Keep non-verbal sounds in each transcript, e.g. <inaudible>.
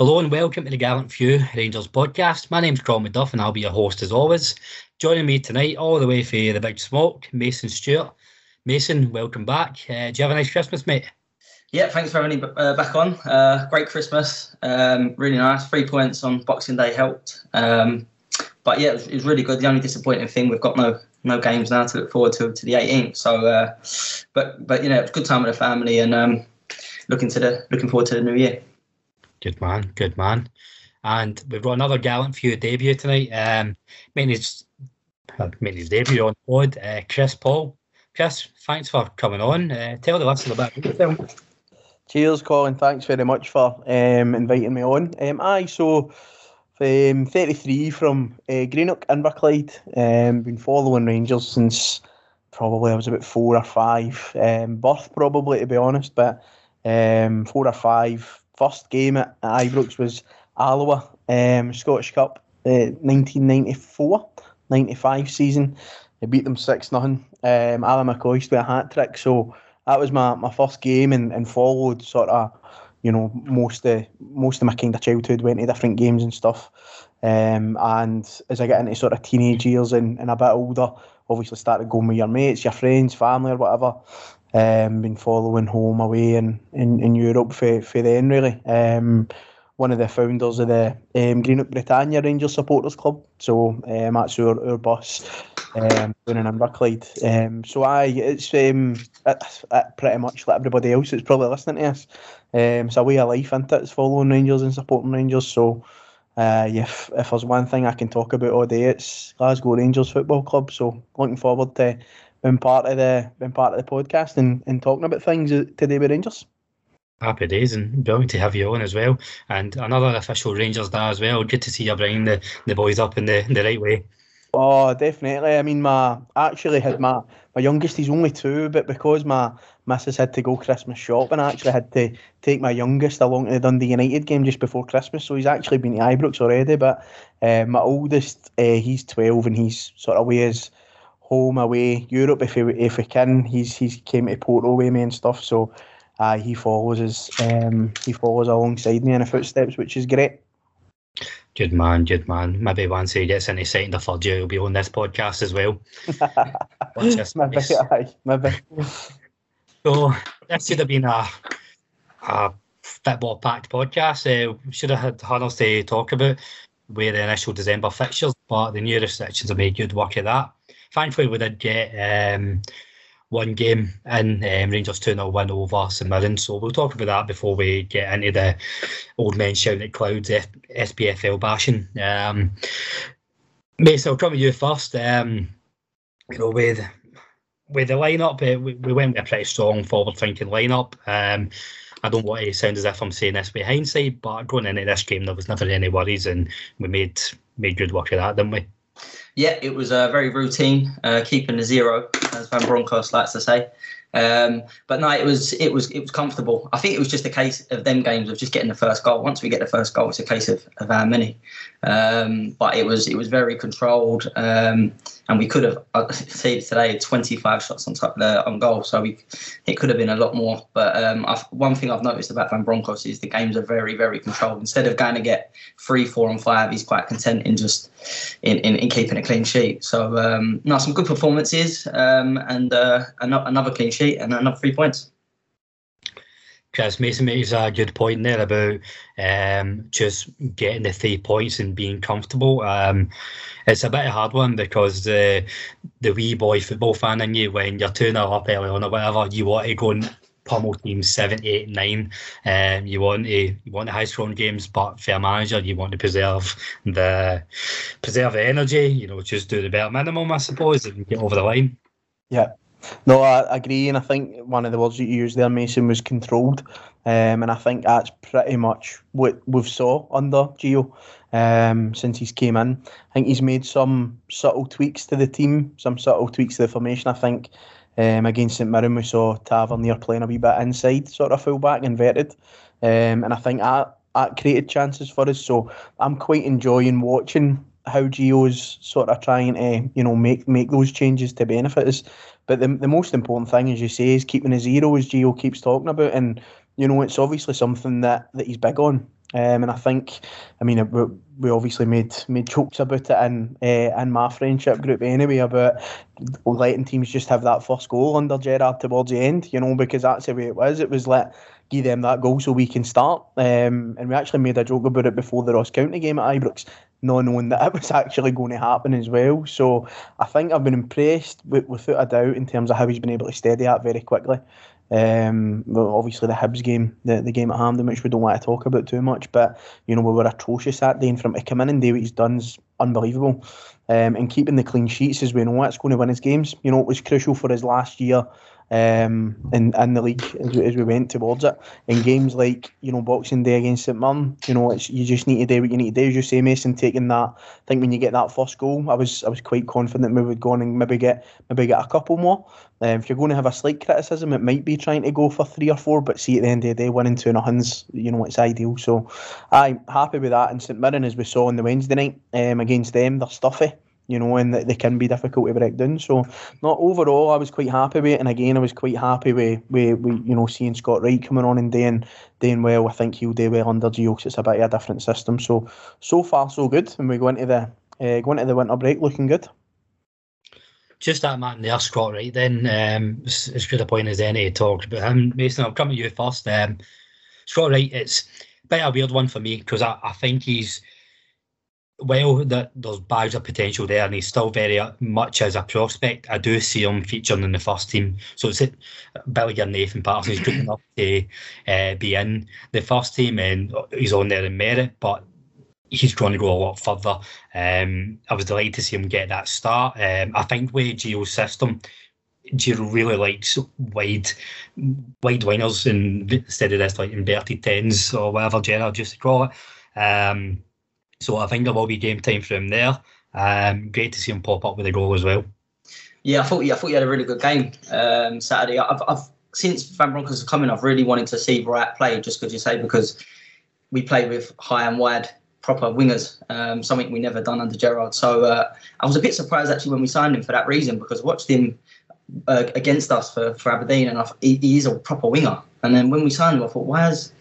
Hello and welcome to the Gallant Few Rangers podcast. My name's Cron Duff and I'll be your host as always. Joining me tonight, all the way for the Big Smoke, Mason Stewart. Mason, welcome back. Uh, do you have a nice Christmas, mate? Yeah, thanks for having me uh, back on. Uh, great Christmas, um, really nice. Three points on Boxing Day helped. Um, but yeah, it was, it was, really good. The only disappointing thing we've got no no games now to look forward to to the 18th. So, uh, but but you know, it was a good time with the family and um, looking to the looking forward to the new year. Good man, good man. And we've got another gallant few debut tonight. Um, made his, debut on pod, uh, Chris Paul. Chris, thanks for coming on. Uh, tell the listeners about yourself. Cheers, Colin. Thanks very much for um, inviting me on. Um, I so um, 33 from uh, Greenock, Inverclyde. Um, been following Rangers since probably I was about four or five. Um, birth probably to be honest, but um, four or five first game at, Ibrox was Alloa um, Scottish Cup, uh, 1994 95 season. They beat them 6 0. Um, Alan McCoist with a hat trick. So that was my, my first game and, and followed sort of, you know, most of, most of my kind of childhood, went to different games and stuff. Um, and as I get into sort of teenage years and, and a bit older, obviously started going with your mates, your friends, family, or whatever um, been following home away in, in, in Europe for, for then really. Um, one of the founders of the um, Greenock Britannia Rangers Supporters Club. So um, that's our, our boss um, down in Inverclyde. Um, so I, it's um, it, it pretty much like everybody else that's probably listening to us. Um, it's a way of life, isn't it? It's following Rangers and supporting Rangers. So uh, if, if there's one thing I can talk about all day, it's Glasgow Rangers Football Club. So looking forward to being part of the been part of the podcast and, and talking about things today with Rangers. Happy days and brilliant to have you on as well. And another official Rangers day as well. Good to see you bringing the, the boys up in the, the right way. Oh, definitely. I mean, my actually had my my youngest. He's only two, but because my missus had to go Christmas shopping, I actually had to take my youngest along to the Dundee United game just before Christmas. So he's actually been to Ibrox already. But uh, my oldest, uh, he's twelve, and he's sort of ways home, away, Europe if he if he can. He's he's came to Porto with me and stuff, so uh, he follows us. Um, he follows alongside me in the footsteps, which is great. Good man, good man. Maybe once he gets into sight in the third year, he'll be on this podcast as well. <laughs> maybe, maybe. So this should have been a, a football packed podcast. Uh, should have had huddles to talk about where the initial December fixtures, but the new restrictions have made good work of that thankfully we did get um, one game in um, Rangers 2 0 win over St Mirren. So we'll talk about that before we get into the old men shouting at clouds, F- SPFL bashing. Um, Mace, I'll come to you first. Um, you know, with with the lineup, uh, we, we went with a pretty strong forward thinking lineup. Um, I don't want to sound as if I'm saying this with hindsight, but going into this game, there was never any worries, and we made made good work of that, didn't we? Yeah, it was uh, very routine, uh, keeping the zero, as Van Bronckhorst likes to say. Um, but no, it was it was it was comfortable. I think it was just a case of them games of just getting the first goal. Once we get the first goal, it's a case of, of how many. Um, but it was it was very controlled, um, and we could have uh, <laughs> see today 25 shots on top the, on goal, so we it could have been a lot more. But um, one thing I've noticed about Van Bronckhorst is the games are very very controlled. Instead of going to get three, four, and five, he's quite content in just in, in, in keeping a clean sheet. So um, no, some good performances um, and uh, another clean sheet and another three points. Chris Mason makes a good point there about um, just getting the three points and being comfortable. Um, it's a bit of a hard one because the the wee boy football fan in you, when you're 2 0 up early on or whatever, you want to go and pummel teams seven, eight, nine. Um, you want to you want the high scoring games, but for a manager, you want to preserve the preserve the energy. You know, just do the bare minimum, I suppose, and get over the line. Yeah, no, I agree, and I think one of the words you used there, Mason, was controlled, um, and I think that's pretty much what we've saw under Gio um, since he's came in. I think he's made some subtle tweaks to the team, some subtle tweaks to the formation. I think um, against St Mirren we saw Tavernier playing a wee bit inside, sort of fullback, inverted, um, and I think that at created chances for us. So I'm quite enjoying watching how Gio's sort of trying to you know make make those changes to benefit us. But the the most important thing, as you say, is keeping a zero, as Gio keeps talking about, and you know it's obviously something that that he's big on. Um, and I think, I mean, we, obviously made made jokes about it in uh, in my friendship group anyway about letting teams just have that first goal under Gerrard towards the end, you know, because that's the way it was. It was let give them that goal so we can start. Um, and we actually made a joke about it before the Ross County game at Ibrox, not knowing that <laughs> it was actually going to happen as well. So I think I've been impressed with, without a doubt in terms of how he's been able to steady that very quickly. Um, obviously the Hibs game, the, the game at Hampden, which we don't want to talk about too much, but you know we were atrocious that day, and from come in and do what he's done is unbelievable. Um, and keeping the clean sheets as we know it's going to win his games. You know it was crucial for his last year um, in, in the league as we, as we went towards it. In games like you know Boxing Day against St Mirren, you know it's, you just need to do what you need to do. As you say, Mason, taking that. I think when you get that first goal, I was I was quite confident we would go on and maybe get maybe get a couple more. Um, if you're going to have a slight criticism, it might be trying to go for three or four, but see at the end of the day, winning two and a nothings, you know, it's ideal. So I'm happy with that. And St Mirren, as we saw on the Wednesday night um, against them, they're stuffy you know, and they can be difficult to break down. So, not overall, I was quite happy with it, and again, I was quite happy with, with, with you know seeing Scott Wright coming on and doing doing well. I think he'll do well under because it's a bit of a different system. So, so far so good, and we go into the uh, go into the winter break looking good. Just that man there, Scott Wright. Then um, it's good a point as any to talk about him. Mason, I'll come to you first. Um, Scott Wright, it's a bit a weird one for me because I, I think he's well, that there's bags of potential there, and he's still very much as a prospect. I do see him featuring in the first team, so it's Billy and Nathan Patterson is good enough to uh, be in the first team, and he's on there in merit. But he's going to go a lot further. Um, I was delighted to see him get that start. Um, I think with Gio's system, Gio really likes wide, wide wingers instead of this like inverted tens or whatever Gerrard used to call it. Um, so I think there will be game time for him there. Um, great to see him pop up with a goal as well. Yeah, I thought yeah, I thought he had a really good game um, Saturday. I've, I've since Van Bronckhorst has come in, I've really wanted to see Wright play. Just because you say because we play with high and wide proper wingers, um, something we never done under Gerrard. So uh, I was a bit surprised actually when we signed him for that reason because I watched him uh, against us for, for Aberdeen and I, he, he is a proper winger. And then when we signed him, I thought, why is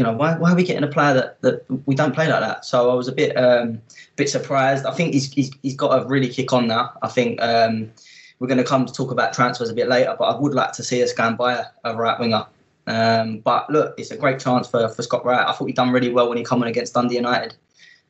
you know, why, why are we getting a player that, that we don't play like that? So I was a bit um, bit surprised. I think he's, he's, he's got to really kick on now. I think um, we're going to come to talk about transfers a bit later, but I would like to see us go and buy a, right winger. Um, but look, it's a great chance for, for Scott Wright. I thought he done really well when he come on against Dundee United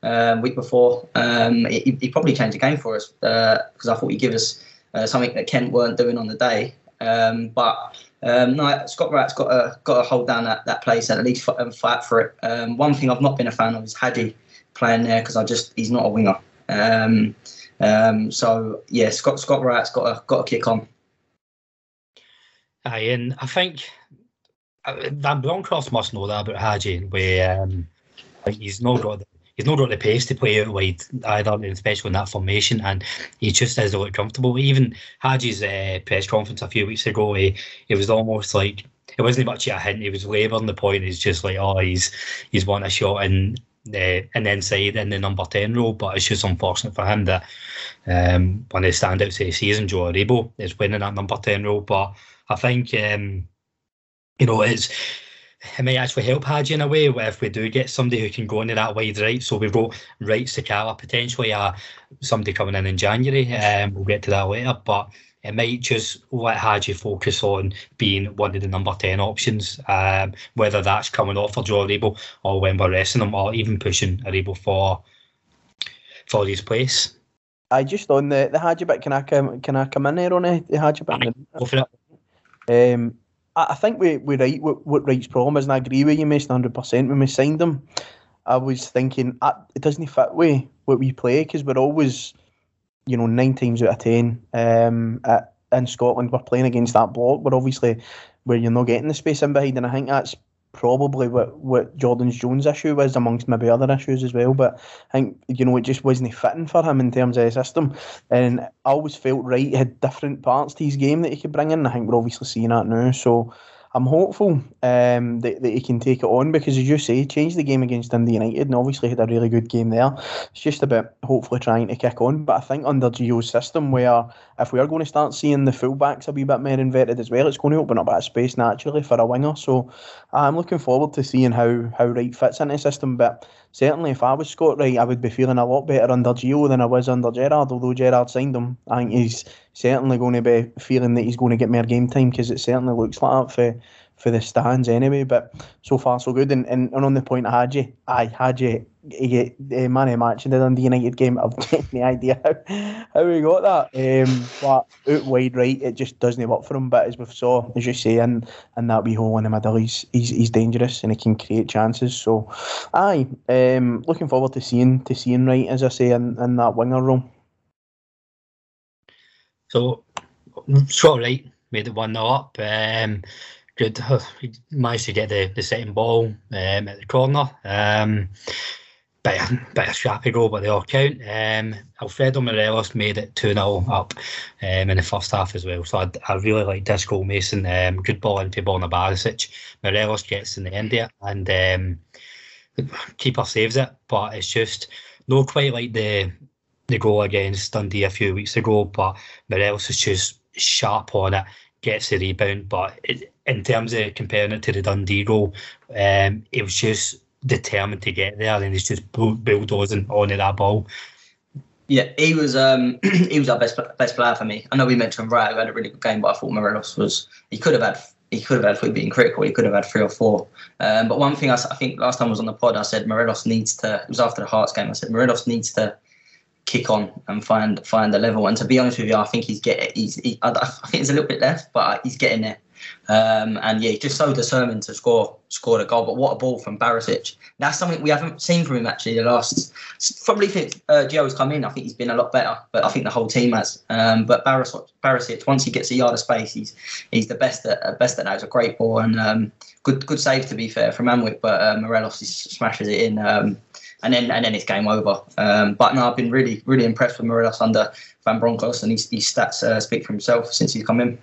um, week before. Um, he, he, probably changed the game for us because uh, I thought he'd give us uh, something that Kent weren't doing on the day. Um, but um, no, Scott Wright's got to got to hold down that, that place and at least fight, fight for it. Um, one thing I've not been a fan of is Hagi playing there because I just he's not a winger. Um, um, so yeah, Scott Scott Wright's got to got to kick on. Aye, and I think uh, Van Bronckhorst must know that about Hagi, where um, he's not got the he's not got the pace to play out wide either, especially in that formation, and he just doesn't look comfortable. Even Hagi's uh, press conference a few weeks ago, he, it was almost like it wasn't much of a hint. He was labouring the point. He's just like, oh, he's he's won a shot in uh, an inside in the number ten role, but it's just unfortunate for him that um, one of the standouts of the season, Joe Aribo, is winning that number ten role. But I think um, you know it's it may actually help Hagi in a way if we do get somebody who can go into that wide right. So we've got Wright Sakala potentially uh, somebody coming in in January. Um, we'll get to that later, but it might just let Hagi focus on being one of the number 10 options, um, whether that's coming off for Joe Aribo or when we're resting him or even pushing Aribo for for his place. I just on the the Hagi bit, can I come can I come in there on the, the Hagi bit? Go for it. Um, I think we we right what, what Wright's problem is, and I agree with you, Mason, hundred percent. When we signed him, I was thinking it doesn't fit with what we play because we're always, you know, nine times out of ten um, at, in Scotland we're playing against that block. But obviously, where you're not getting the space in behind, and I think that's probably what, what Jordan Jones' issue was amongst maybe other issues as well. But I think, you know, it just wasn't fitting for him in terms of the system. And I always felt Wright had different parts to his game that he could bring in. I think we're obviously seeing that now. So I'm hopeful um, that, that he can take it on because, as you say, he changed the game against Dundee United and obviously had a really good game there. It's just about hopefully trying to kick on. But I think under Gio's system, where if we are going to start seeing the fullbacks a wee bit more inverted as well, it's going to open up a bit of space naturally for a winger. So I'm looking forward to seeing how, how Wright fits into the system. But certainly, if I was Scott Wright, I would be feeling a lot better under Gio than I was under Gerrard. although Gerrard signed him. I think he's certainly going to be feeling that he's going to get more game time because it certainly looks like that for for the stands anyway. But so far so good. And, and, and on the point of Hagi, I Hagi get uh, man of match in the Dundee United game. I've <laughs> no idea how, we got that. Um, but out wide right, it just doesn't work for him. But as we saw, as you say, and and that wee hole in the middle, he's he's, he's dangerous and he can create chances. So, aye, um, looking forward to seeing to seeing Wright as I say in, in that winger role. So, Scott Wright made it one 0 up. Um, good. <laughs> He managed to get the, the second ball um, at the corner. Um, bit, bit of goal, but they all count. Um, Alfredo Morelos made it 2 0 up um, in the first half as well. So I, I really like this goal, Mason. Um, good ball into Borna Barisic. Morelos gets in the end it, and um, keeper saves it, but it's just not quite like the the goal against Dundee a few weeks ago, but Morelos is just sharp on it, gets the rebound. But it, in terms of comparing it to the Dundee goal, um, it was just determined to get there, and he's just bulldozing onto that ball. Yeah, he was um, <clears throat> he was our best best player for me. I know we mentioned Wright who had a really good game, but I thought Morelos was he could have had he could have had three being critical. He could have had three or four. Um, but one thing I, I, think last time I was on the pod, I said Morelos needs to. It was after the Hearts game. I said Morelos needs to kick on and find find the level. And to be honest with you, I think he's getting. He's. He, I, I, think there's a little bit left, but he's getting there. Um, and yeah, he's just so determined to score score the goal. But what a ball from Barisic! That's something we haven't seen from him actually the last. Probably since uh, Gio's come in, I think he's been a lot better. But I think the whole team has. Um, but Barisic, once he gets a yard of space, he's he's the best at best at that. It's a great ball and um, good good save to be fair from Alnwick. But uh, Morelos smashes it in. Um, and then and then it's game over. Um, but no, I've been really really impressed with Morelos under Van Bronckhorst, and his, his stats uh, speak for himself since he's come in.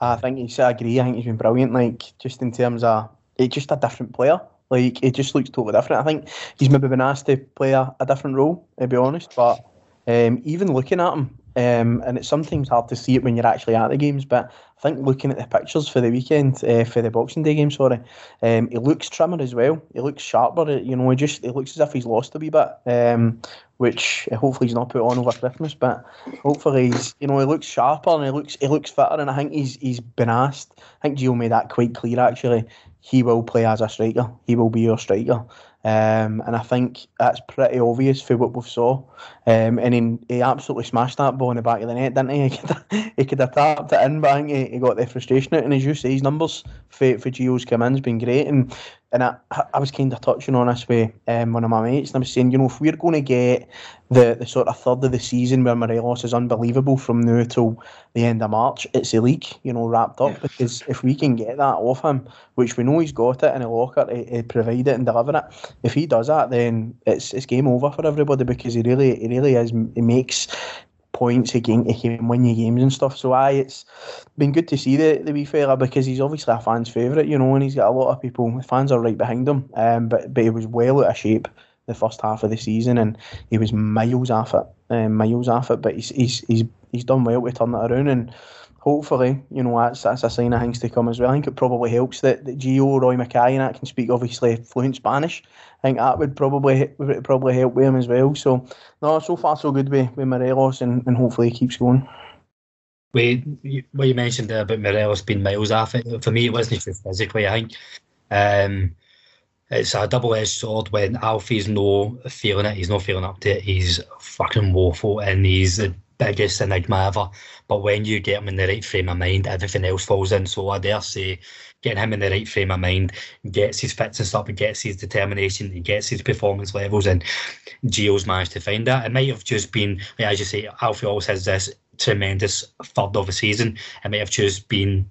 I think he's. I agree. I think he's been brilliant. Like just in terms of, it's just a different player. Like it just looks totally different. I think he's maybe been asked to play a, a different role, to be honest. But um, even looking at him, um, and it's sometimes hard to see it when you're actually at the games, but I think looking at the pictures for the weekend, uh, for the Boxing Day game, sorry, um, he looks trimmer as well. He looks sharper. You know, he just he looks as if he's lost a wee bit, um, which hopefully he's not put on over Christmas. But hopefully he's, you know, he looks sharper and he looks he looks fitter. And I think he's he's been asked. I think Gio made that quite clear actually. He will play as a striker. He will be your striker. Um, and I think that's pretty obvious for what we saw. Um, and he, he absolutely smashed that ball in the back of the net, didn't he? <laughs> He could, have, he could have tapped it in, but I think he, he got the frustration out. And as you say, his numbers for, for Gio's come in has been great. And and I, I was kind of touching on this with um, one of my mates, and I was saying, you know, if we're going to get the, the sort of third of the season where Morelos is unbelievable from now till the end of March, it's a league, you know, wrapped up. Yeah. Because if we can get that off him, which we know he's got it in a locker to, to provide it and deliver it, if he does that, then it's it's game over for everybody because he really he really is he makes points can, he can win your games and stuff. So aye, it's been good to see the the wee fella because he's obviously a fan's favourite, you know, and he's got a lot of people. Fans are right behind him. Um, but but he was well out of shape the first half of the season, and he was miles off it, um, miles off it. But he's he's he's he's done well to turn it around and hopefully, you know, that's that's a sign of things to come as well. I think it probably helps that, that Gio, Roy Makaay, and that can speak obviously fluent Spanish. I think that would probably would probably help with him as well. So, no, so far so good with, with Morelos, and, and hopefully he keeps going. We, what you mentioned there about Morelos being miles off it, for me, it wasn't just physically. I think um, it's a double edged sword when Alfie's no feeling it, he's not feeling up to it, he's fucking woeful, and he's the biggest enigma ever. But when you get him in the right frame of mind, everything else falls in. So I dare say, getting him in the right frame of mind, gets his fits and stuff, he gets his determination, he gets his performance levels, and Gio's managed to find that. It might have just been, as you say, Alfie always has this tremendous third of a season. It might have just been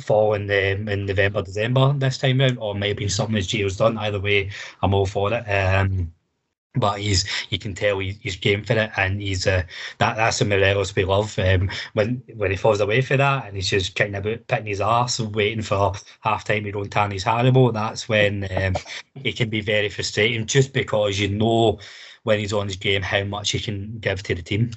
fall in the in November, December this time out, or been something as Gio's done. Either way, I'm all for it. Um, but he's you can tell he, he's game for it, and he's uh, that that's the Morelos we love. Um, when when he falls away for that, and he's just kind of picking his and waiting for half time he don't turn his Haribo. That's when um, he can be very frustrating, just because you know when he's on his game how much he can give to the team.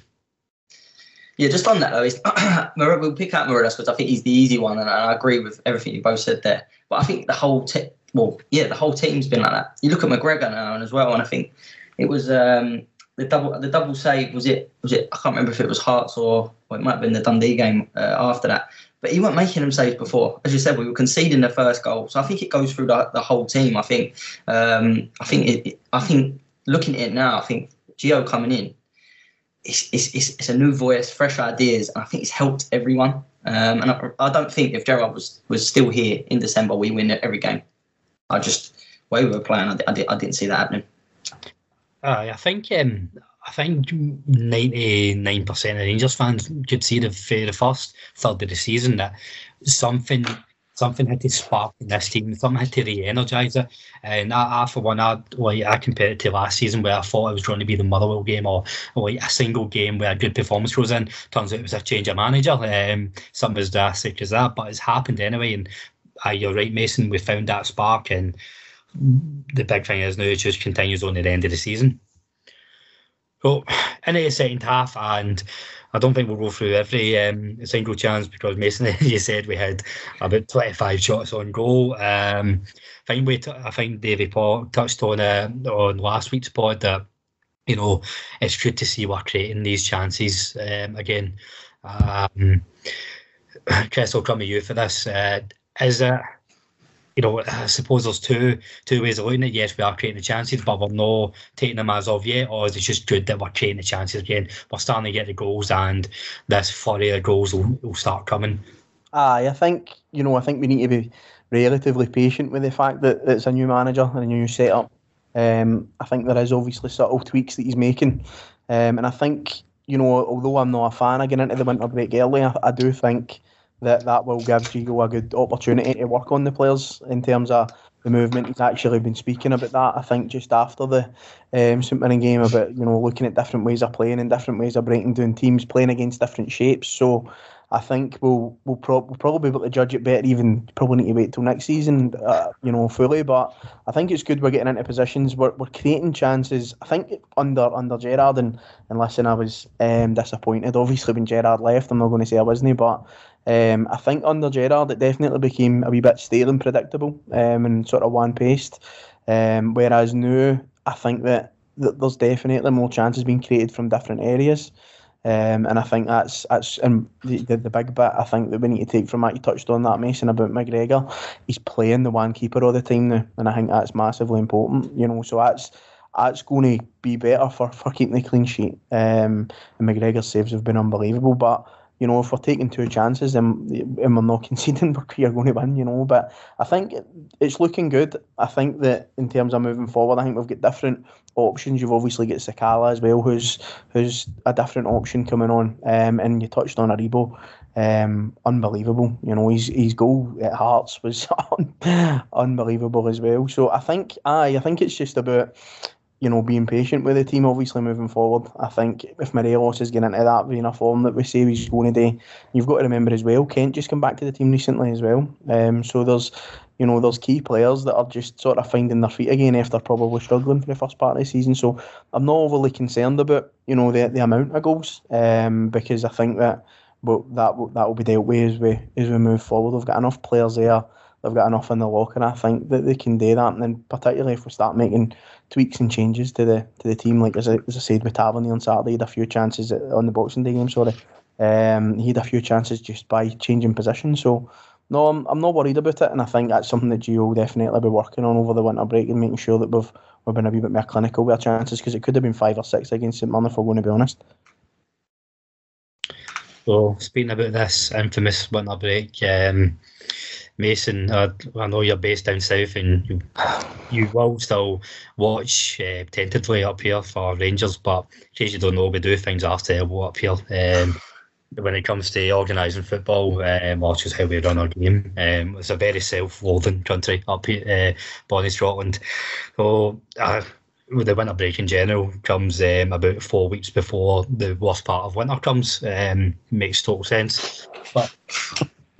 Yeah, just on that though, <coughs> we'll pick out Morelos because I think he's the easy one, and I agree with everything you both said there. But I think the whole well, yeah, the whole team's been like that. You look at McGregor now and as well, and I think it was um, the double the double save was it was it I can't remember if it was Hearts or, or it might have been the Dundee game uh, after that. But he weren't making them saves before. As you said, we were conceding the first goal, so I think it goes through the, the whole team. I think um, I think it, I think looking at it now, I think Gio coming in, it's, it's, it's, it's a new voice, fresh ideas, and I think it's helped everyone. Um, and I, I, don't think if Gerrard was, was still here in December, we win every game. I just way we were playing, I, I, I didn't see that happening. I think um, I think ninety nine percent of Rangers fans could see the the first third of the season that something something had to spark in this team, something had to re-energise it. And I, I, for one, I like I compare it to last season where I thought it was going to be the Motherwell game or, or like a single game where a good performance goes in. Turns out it was a change of manager, um, something as drastic as that, but it's happened anyway. And uh, you're right, Mason. We found that spark and the big thing is now it just continues on at the end of the season. So in the second half, and I don't think we'll go through every um, single chance because Mason, <laughs> you said we had about 25 shots on goal. Um, I think we, t- I think Paul touched on uh, on last week's pod that you know it's good to see we're creating these chances um, again. Um, <sighs> Chris, will come to you for this. Uh, is it you know, I suppose there's two two ways of looking at it. Yes, we are creating the chances, but we're not taking them as of yet, or is it just good that we're creating the chances again? We're starting to get the goals, and this flurry of goals will, will start coming. Aye, I think you know, I think we need to be relatively patient with the fact that it's a new manager and a new setup. Um, I think there is obviously subtle tweaks that he's making, um, and I think you know, although I'm not a fan of getting into the winter break early, I, I do think that that will give Gigo a good opportunity to work on the players in terms of the movement. He's actually been speaking about that. I think just after the um, St Mirren game about you know looking at different ways of playing and different ways of breaking down teams, playing against different shapes. So I think we'll we'll, pro- we'll probably be able to judge it better. Even probably need to wait till next season, uh, you know, fully. But I think it's good we're getting into positions. We're, we're creating chances. I think under under Gerrard and and listen, I was um, disappointed. Obviously, when Gerrard left, I'm not going to say I wasn't, but um, I think under Gerrard it definitely became a wee bit stale and predictable um, and sort of one paced. Um, whereas now I think that, that there's definitely more chances being created from different areas. Um, and I think that's that's and the, the, the big bit I think that we need to take from that you touched on that Mason about McGregor. He's playing the one keeper all the time now, and I think that's massively important. You know, so that's that's going to be better for, for keeping the clean sheet. Um, and McGregor's saves have been unbelievable, but you know, if we're taking two chances and, and we're not <laughs> conceding, we're going to win, you know. But I think it's looking good. I think that in terms of moving forward, I think we've got different options. You've obviously got Sakala as well, who's who's a different option coming on. Um, and you touched on Aribo. Um, unbelievable. You know, his his goal at Hearts was <laughs> unbelievable as well. So I think, aye, I think it's just about you know, being patient with the team, obviously moving forward. I think if Morelos is getting into that vein of form that we say he's going to do, you've got to remember as well, Kent just come back to the team recently as well. Um, so there's, you know, there's key players that are just sort of finding their feet again after probably struggling for the first part of the season. So I'm not overly concerned about, you know, the the amount of goals, um, because I think that, but that that will be dealt with as we as we move forward. We've got enough players there they've got enough in the locker. And I think that they can do that, and then particularly if we start making tweaks and changes to the to the team, like as I, as I said with Tavernier on Saturday, he had a few chances on the Boxing Day game. Sorry, um, he had a few chances just by changing position. So. No, I'm, I'm not worried about it, and I think that's something that Gio will definitely be working on over the winter break and making sure that we've we've been a wee bit more clinical with our chances because it could have been five or six against St Mirren if we're going to be honest. So speaking about this infamous winter break, um, Mason, uh, I know you're based down south and you, you will still watch uh, tentatively up here for Rangers, but in case you don't know, we do things after elbow up here. Um, when it comes to organising football, um, how we run our game. Um, it's a very self-loathing country up here, uh, Bonnie, Scotland. So uh, the winter break in general comes um, about four weeks before the worst part of winter comes. Um, makes total sense. But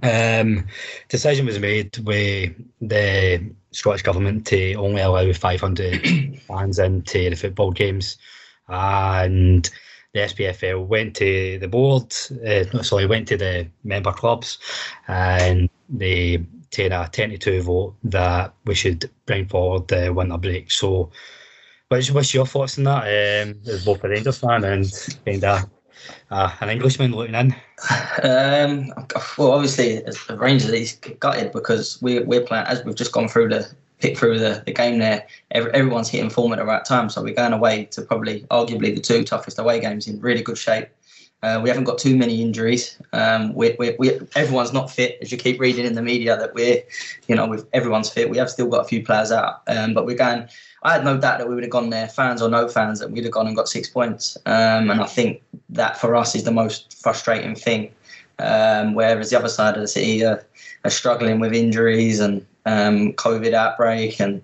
um, decision was made with the Scottish government to only allow 500 <clears throat> fans into the football games, and the SPFL went to the board. Uh, sorry, went to the member clubs, and they take a 10 to 2 vote that we should bring forward the winter break. So What's, what's your thoughts on that? Um, as both a Rangers fan and kind of uh, an Englishman looking in. Um, well, obviously, Rangers, he's gutted because we, we're playing as we've just gone through the pick through the, the game there. Every, everyone's hitting form at the right time, so we're going away to probably arguably the two toughest away games in really good shape. Uh, we haven't got too many injuries. Um, we, we, we, everyone's not fit, as you keep reading in the media that we're, you know, with everyone's fit. We have still got a few players out, um, but we're going I had no doubt that we would have gone there, fans or no fans, that we'd have gone and got six points. Um, and I think that for us is the most frustrating thing. Um, whereas the other side of the city are, are struggling with injuries and um, COVID outbreak, and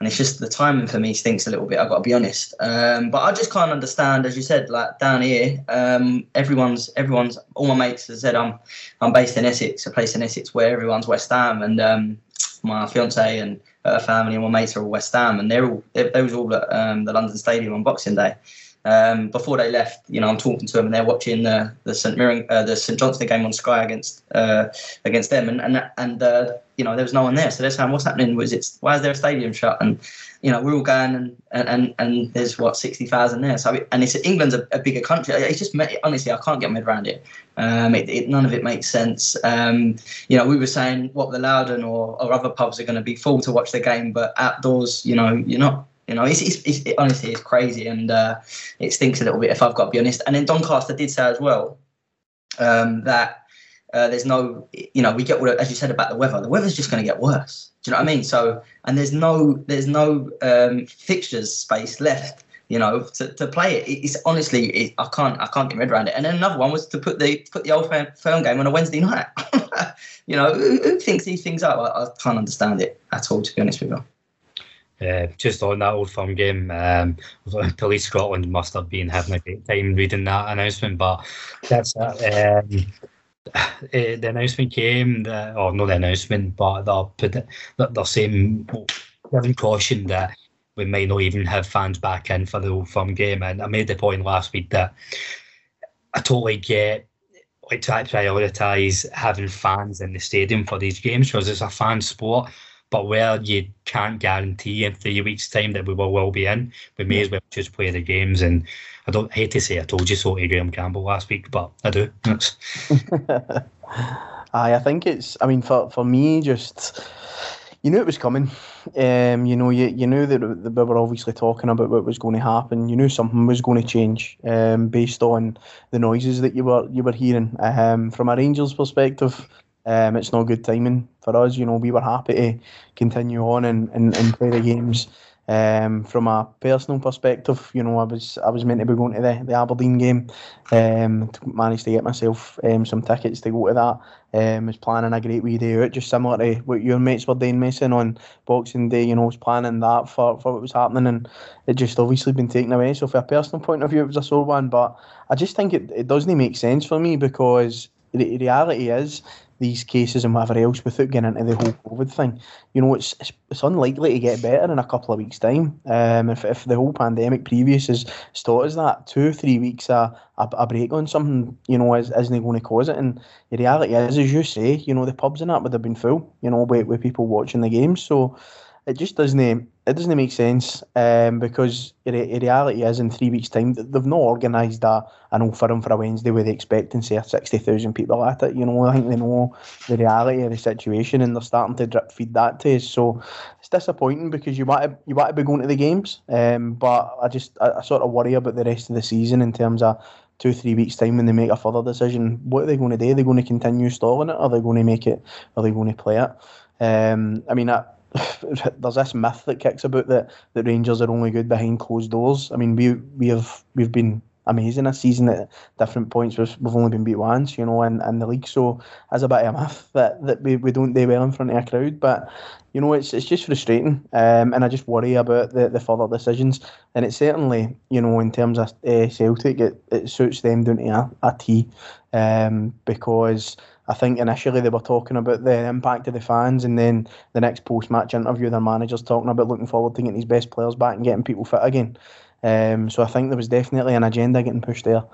and it's just the timing for me stinks a little bit. I've got to be honest. Um, but I just can't understand, as you said, like down here, um, everyone's everyone's all my mates have said I'm I'm based in Essex, a place in Essex where everyone's West Ham, and um, my fiance and her family and my mates are all West Ham, and they're all they, they was all at um, the London Stadium on Boxing Day. Um, before they left, you know, I'm talking to them and they're watching the the St Mirren, uh, the St Johnstone game on Sky against uh, against them, and and and uh, you know there was no one there, so they're saying, "What's happening? Was it why is there a stadium shut?" And you know, we're all going and and and there's what sixty thousand there. So and it's England's a, a, bigger country. It's just honestly, I can't get my head around it. Um, it, it, none of it makes sense. Um, you know, we were saying what the Louden or, or other pubs are going to be full to watch the game, but outdoors, you know, you're not. You know, it's, it's, it's it, honestly it's crazy and uh, it stinks a little bit if I've got to be honest. And then Doncaster did say as well um, that uh, there's no, you know, we get all, as you said about the weather. The weather's just going to get worse. Do you know what I mean? So, and there's no, there's no um, fixtures space left. You know, to, to play it. It's honestly, it, I can't, I can't get my around it. And then another one was to put the put the old firm game on a Wednesday night. <laughs> you know, who, who, thinks these things up? I, I, can't understand it at all, to be honest with you. Uh, just on that old firm game, um, <laughs> Police Scotland must have been having a great time reading that announcement, but that's um, uh, the announcement came, the, or not the announcement, but they're, they're saying, giving caution that we might not even have fans back in for the Old Firm game. And I made the point last week that I totally get like to prioritise having fans in the stadium for these games because it's a fan sport. But where you can't guarantee in three weeks' time that we will, will be in, we may as well just play the games and I don't hate to say I told you so to Graham Campbell last week, but I do. <laughs> Aye, I think it's. I mean, for for me, just you knew it was coming. Um, you know, you, you knew that we were obviously talking about what was going to happen. You knew something was going to change um, based on the noises that you were you were hearing. Um, from a Rangers perspective, um, it's not good timing for us. You know, we were happy to continue on and, and, and play the games. Um, from a personal perspective, you know, I was I was meant to be going to the, the Aberdeen game. Um, to managed to get myself um, some tickets to go to that. Um, was planning a great wee day out, just similar to what your mates were doing, Mason, on Boxing Day. You know, was planning that for, for what was happening, and it just obviously been taken away. So, from a personal point of view, it was a sore one. But I just think it, it doesn't make sense for me because the reality is these cases and whatever else without getting into the whole COVID thing. You know, it's it's, it's unlikely to get better in a couple of weeks' time. Um, if, if the whole pandemic previous is taught us that two three weeks a, a, a break on something, you know, is, isn't going to cause it. And the reality is, as you say, you know, the pubs and that would have been full, you know, with, with people watching the games. So it just doesn't it doesn't make sense um, because the reality is in three weeks' time they've not organised a, an old firm for a Wednesday with the expectancy of sixty thousand people at it. You know, <laughs> I think they know the reality of the situation and they're starting to drip feed that to us. So it's disappointing because you want to you to be going to the games, um, but I just I, I sort of worry about the rest of the season in terms of two, three weeks' time when they make a further decision, what are they going to do? Are they going to continue stalling it? Are they going to make it? Are they going to play it? Um, I mean, I, <laughs> there's this myth that kicks about that that Rangers are only good behind closed doors. I mean, we we have we've been amazing this season at different points. We've, we've only been beat once, you know, in, in the league. So as a bit of a myth that, that we, we don't do well in front of a crowd. But, you know, it's it's just frustrating. Um, and I just worry about the, the further decisions. And it certainly, you know, in terms of uh, Celtic, it, it suits them down to a, a T. Um, because I think initially they were talking about the impact of the fans, and then the next post match interview, their manager's talking about looking forward to getting his best players back and getting people fit again. Um, so I think there was definitely an agenda getting pushed there.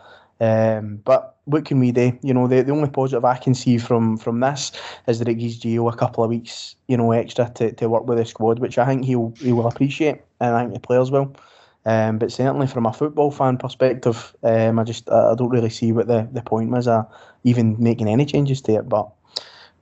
Um, but what can we do? You know, the, the only positive I can see from from this is that it gives Gio a couple of weeks, you know, extra to, to work with the squad, which I think he'll he will appreciate, and I think the players will. Um, but certainly from a football fan perspective, um, I just I don't really see what the, the point was of even making any changes to it. But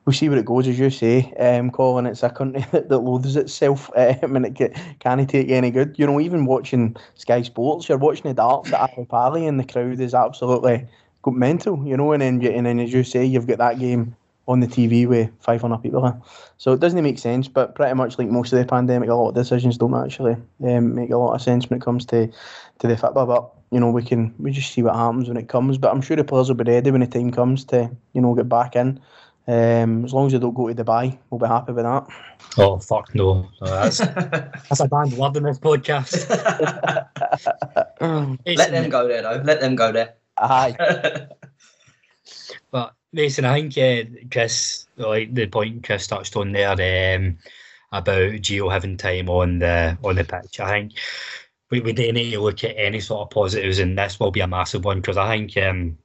we'll see where it goes, as you say, um, Colin. It's a country <laughs> that, that loathes itself <laughs> um, and it can't take any good. You know, even watching Sky Sports, you're watching the darts at Ally Pally and the crowd is absolutely mental, you know, and then, and then as you say, you've got that game on the TV with 500 people in. So it doesn't make sense, but pretty much like most of the pandemic, a lot of decisions don't actually um, make a lot of sense when it comes to, to the football. But, you know, we can we just see what happens when it comes. But I'm sure the players will be ready when the time comes to, you know, get back in. Um, as long as they don't go to Dubai, we'll be happy with that. Oh fuck no! no that's <laughs> that's a bad word in this podcast. <laughs> <laughs> Let them go there though. Let them go there. Aye. but Mason, I think uh, Chris, like the point Chris touched on there um, about Gio having time on the on the pitch. I think we, we do need to look at any sort of positives, and this will be a massive one because I think. Um,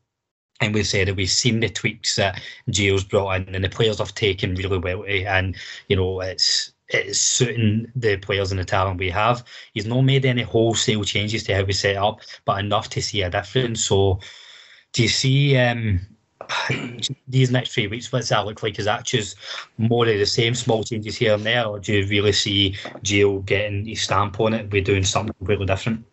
and we said that we've seen the tweaks that Gio's brought in, and the players have taken really well and you know it's it's suiting the players and the talent we have. He's not made any wholesale changes to how we set up, but enough to see a difference. So, do you see um, these next three weeks? What's that look like? Is that just more of the same, small changes here and there, or do you really see Gio getting his stamp on it? We're doing something completely different.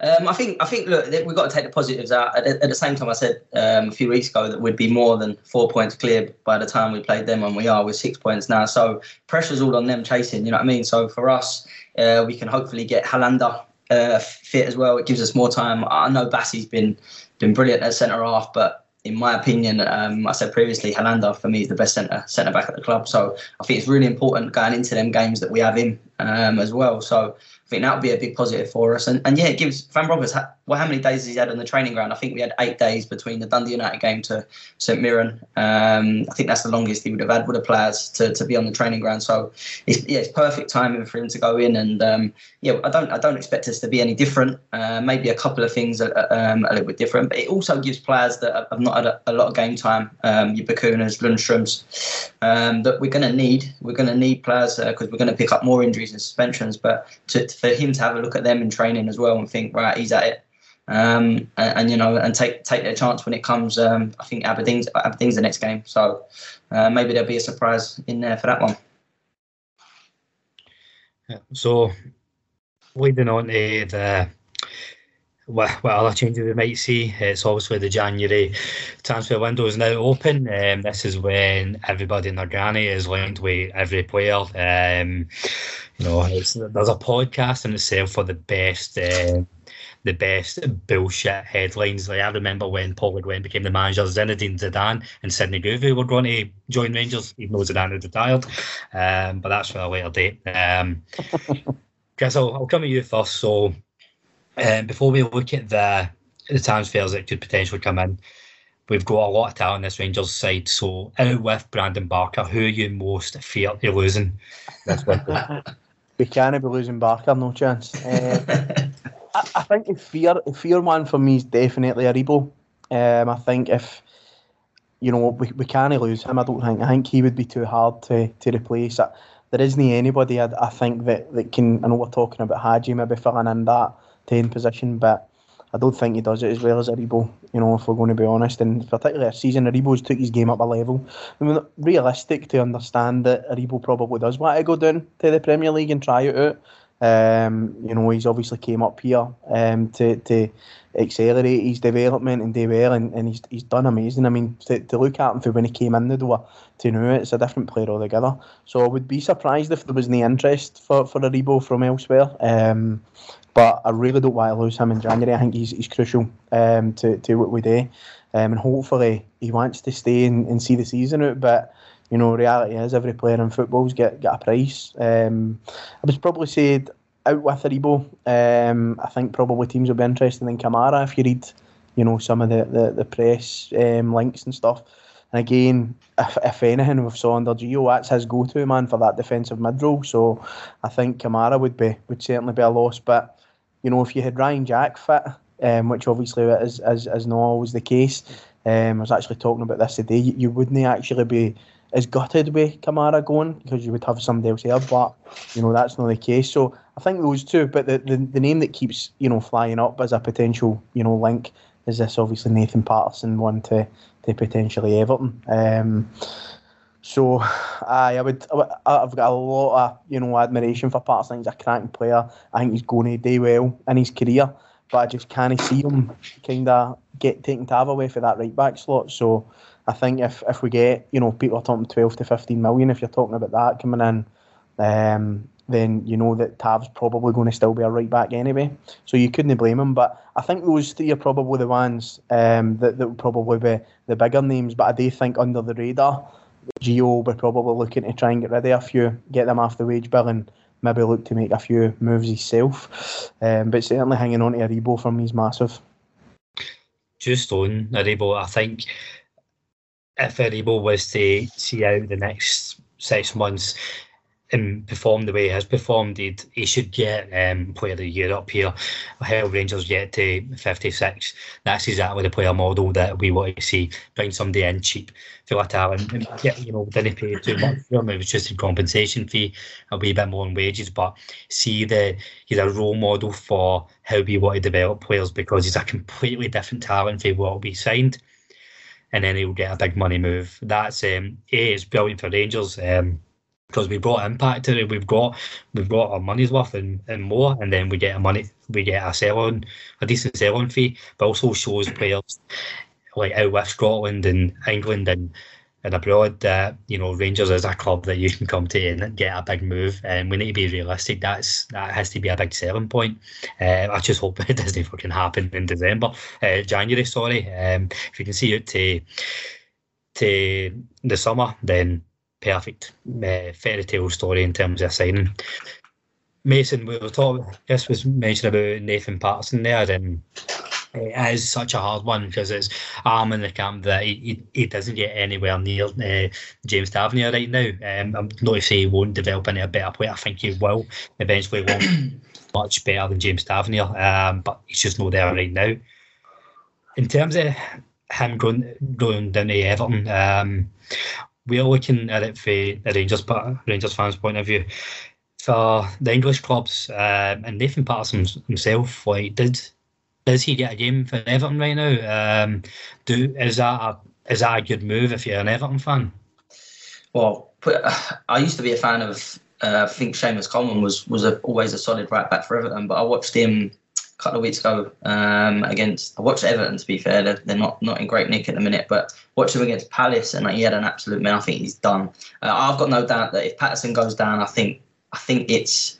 Um, I think I think look, we've got to take the positives out. At, at the same time, I said um, a few weeks ago that we'd be more than four points clear by the time we played them, and we are with six points now. So pressure's all on them chasing. You know what I mean? So for us, uh, we can hopefully get Helander uh, fit as well. It gives us more time. I know Bassey's been been brilliant at centre half, but in my opinion, um, I said previously, Helander for me is the best centre centre back at the club. So I think it's really important going into them games that we have him um, as well. So think that would be a big positive for us. And, and yeah, it gives Van Bronckhorst, well, how many days has he had on the training ground? I think we had eight days between the Dundee United game to St Mirren. Um, I think that's the longest he would have had with the players to, to be on the training ground. So it's, yeah, it's perfect timing for him to go in. And um, yeah, I don't I don't expect us to be any different. Uh, maybe a couple of things are, um, a little bit different, but it also gives players that have not had a, a lot of game time, um, your Bacunas, Lundstrams, um, that we're going to need. We're going to need players because uh, we're going to pick up more injuries and suspensions. But to, for him to have a look at them in training as well and think, right, he's at it um, and, and, you know, and take take their chance when it comes. Um, I think Aberdeen's Aberdeen's the next game, so uh, maybe there'll be a surprise in there for that one. So, leading on to the what, what other changes we might see, it's obviously the January transfer window is now open. Um, this is when everybody in their granny is linked with every player. Um, you know, there's a podcast in itself for the best. Uh, the best bullshit headlines. Like I remember when Paul Le Guen became the manager, Zinedine Zidane and Sidney Govou were going to join Rangers, even though Zidane had retired. Um, but that's for a later date. Um, <laughs> Chris, I'll, I'll come to you first. So um, before we look at the the transfers that could potentially come in, we've got a lot of talent on this Rangers side. So out with Brandon Barker, who are you most fear of losing <laughs> this we can't be losing Barker, no chance. Uh, <laughs> I, I, think the fear, the fear one for me is definitely Aribo. Um, I think if you know we, we can't lose him, I don't think. I think he would be too hard to, to replace. There isn't anybody I, I think that, that can. I know we're talking about Hagi maybe filling in that ten position, but I don't think he does it as well as Aribo, you know, if we're going to be honest. And particularly this season, Aribo's took his game up a level. I mean, realistic to understand that Aribo probably does want to go down to the Premier League and try it out. Um, you know, he's obviously came up here um, to, to accelerate his development and do well, and, and he's, he's done amazing. I mean, to, to look at him for when he came in the door to now, it's a different player altogether. So I would be surprised if there was any interest for, for Aribo from elsewhere. Um, but I really don't want to lose him in January. I think he's, he's crucial um, to, to what we do. Um, and hopefully he wants to stay and, and see the season out. But you know, reality is every player in football's get a price. Um, I was probably said out with Aribo. Um, I think probably teams will be interested in Kamara if you read, you know, some of the the, the press um, links and stuff. And again, if, if anything, we've saw under Gio, that's his go-to man for that defensive mid role. So I think Kamara would be would certainly be a loss. But you know, if you had Ryan Jack fit, um, which obviously is, is, is not always the case, um, I was actually talking about this today. You, you wouldn't actually be as gutted with Kamara going because you would have somebody else there, but you know that's not the case. So I think those two, but the, the, the name that keeps you know flying up as a potential you know link is this obviously Nathan Patterson one to to potentially Everton. Um, so I, I would I've got a lot of you know admiration for Patterson. He's a cracking player. I think he's going to do well in his career, but I just can't see him kind of get taken to away for that right back slot. So I think if, if we get, you know, people are talking 12 to 15 million, if you're talking about that coming in, um, then you know that Tav's probably going to still be a right back anyway. So you couldn't blame him. But I think those three are probably the ones um, that, that would probably be the bigger names. But I do think under the radar, Gio will probably looking to try and get rid of a few, get them off the wage bill and maybe look to make a few moves himself. Um, but certainly hanging on to Aribo for me is massive. Just on Aribo, I think if Aribo was to see out the next six months and perform the way he has performed, he'd, he should get um, Player of the Year up here. How Rangers get to 56. That's exactly the player model that we want to see. Bring somebody in cheap, fill a talent, and get, you know, didn't pay too much for him. It was just a compensation fee, a wee bit more on wages, but see the he's a role model for how we want to develop players because he's a completely different talent for what we signed and then he'll get a big money move. That's um, a it's brilliant for Rangers. Um, because we brought impact to it, we've got we've got our money's worth and, and more, and then we get a money we get a sell on a decent sell on fee, but also shows players like out with Scotland and England and and abroad that you know Rangers is a club that you can come to and get a big move. And we need to be realistic. That's that has to be a big selling point. Uh, I just hope <laughs> it doesn't fucking happen in December, uh, January. Sorry. Um, if you can see it to to the summer, then perfect. Uh, fairy tale story in terms of signing. Mason, we were talking. This was mentioned about Nathan Patterson there, and it is such a hard one because it's I'm in the camp that he, he, he doesn't get anywhere near uh, James Tavernier right now. Um, I'm not to say he won't develop into a better player. I think he will eventually. Won't much better than James Tavernier, um, but he's just not there right now. In terms of him going going down to Everton, um, we're looking at it from a Rangers Rangers fans' point of view. For the English clubs uh, and Nathan Patterson himself, like did does he get a game for Everton right now? Um, do is that a is that a good move if you're an Everton fan? Well, I used to be a fan of. Uh, I think Seamus Coleman was was a, always a solid right back for Everton, but I watched him couple of weeks ago um, against. I watched Everton. To be fair, they're, they're, not not in great nick at the minute, but watched him against Palace, and like, he had an absolute man. I think he's done. Uh, I've got no doubt that if Patterson goes down, I think I think it's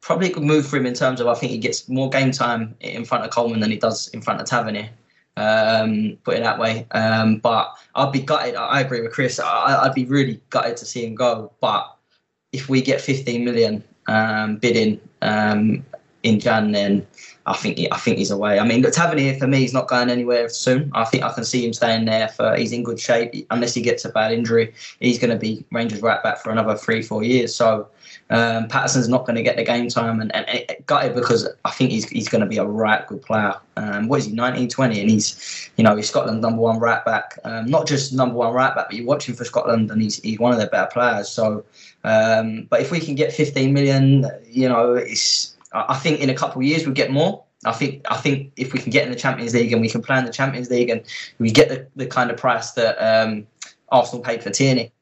probably a good move for him in terms of I think he gets more game time in front of Coleman than he does in front of Tavernier. Um, put it that way. Um, but I'd be gutted. I agree with Chris. I, would be really gutted to see him go. But if we get 15 million um, bidding um, in Jan, then I think I think he's away. I mean, Tavernier for me he's not going anywhere soon. I think I can see him staying there for. He's in good shape unless he gets a bad injury. He's going to be Rangers right back for another three four years. So um, Patterson's not going to get the game time, and, and, and gutted because I think he's he's going to be a right good player. Um, what is he, 19, 20, and he's you know he's Scotland's number one right back. Um, not just number one right back, but you watch him for Scotland, and he's he's one of their better players. So, um, but if we can get 15 million, you know, it's I think in a couple of years we'll get more. I think I think if we can get in the Champions League and we can play in the Champions League and we get the, the kind of price that um, Arsenal paid for Tierney,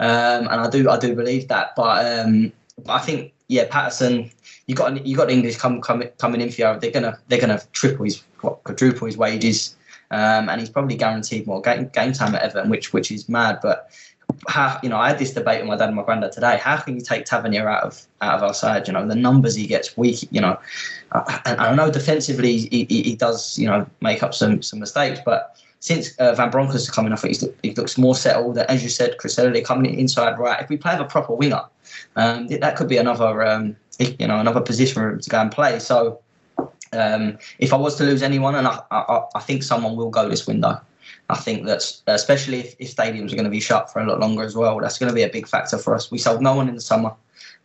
um, and I do I do believe that. But um, I think yeah, Patterson, you got you got English come, come, coming in for you. They're gonna they're gonna triple his what, quadruple his wages, um, and he's probably guaranteed more game, game time at Everton, which which is mad. But how you know I had this debate with my dad and my granddad today. How can you take Tavernier out of out of our side? You know the numbers he gets weak. You know, and I know defensively he, he, he does you know make up some some mistakes, but since uh, Van Bronckhorst is coming off, he's, he looks more settled. As you said, Chris Elliott coming inside right. If we play with a proper winger, um, that could be another um, you know another position for him to go and play. So um, if I was to lose anyone, and I, I, I think someone will go this window. I think that's especially if, if, stadiums are going to be shut for a lot longer as well, that's going to be a big factor for us. We sold no one in the summer.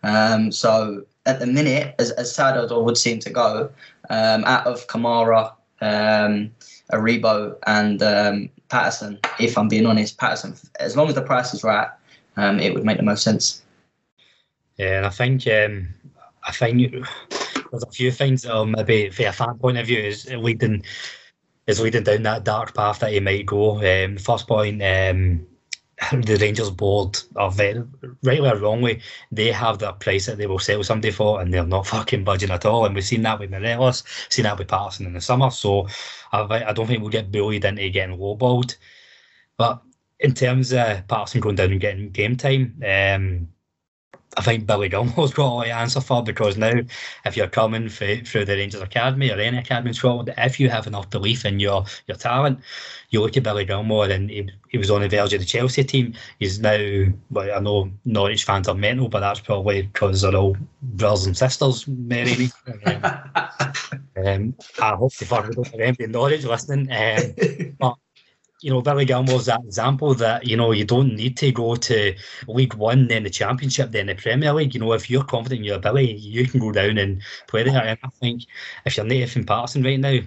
Um, so at the minute, as, as sad as I would seem to go, um, out of Kamara, um, Aribo, and um, Patterson, if I'm being honest, Patterson, as long as the price is right, um, it would make the most sense. Yeah, and I think um, I think there's a few things that maybe, from a fan point of view, is leading is leading down that dark path that he might go. Um, first point, um, the Rangers board are very, rightly or wrongly, they have their price that they will sell somebody for, and they're not <laughs> fucking budging at all. And we've seen that with Morelos, seen that with Patterson in the summer. So I, I don't think we'll get bullied into getting lowballed. But in terms of Patterson going down and getting game time, um, I think Billy Gilmour's <laughs> got all the answer for because now, if you're coming through, through the Rangers Academy or any academy in Scotland, if you have enough belief in your your talent, you look at Billy Gilmour and he, he was on the verge of the Chelsea team. He's now, well, I know Norwich fans are mental, but that's probably because they're all brothers and sisters, Mary <laughs> um, I hope the fuck we don't in Norwich listening. Um, but you know, Billy Gilmour's that example that, you know, you don't need to go to League One, then the Championship, then the Premier League. You know, if you're confident in your ability, you can go down and play there. And I think if you're native in Patterson right now,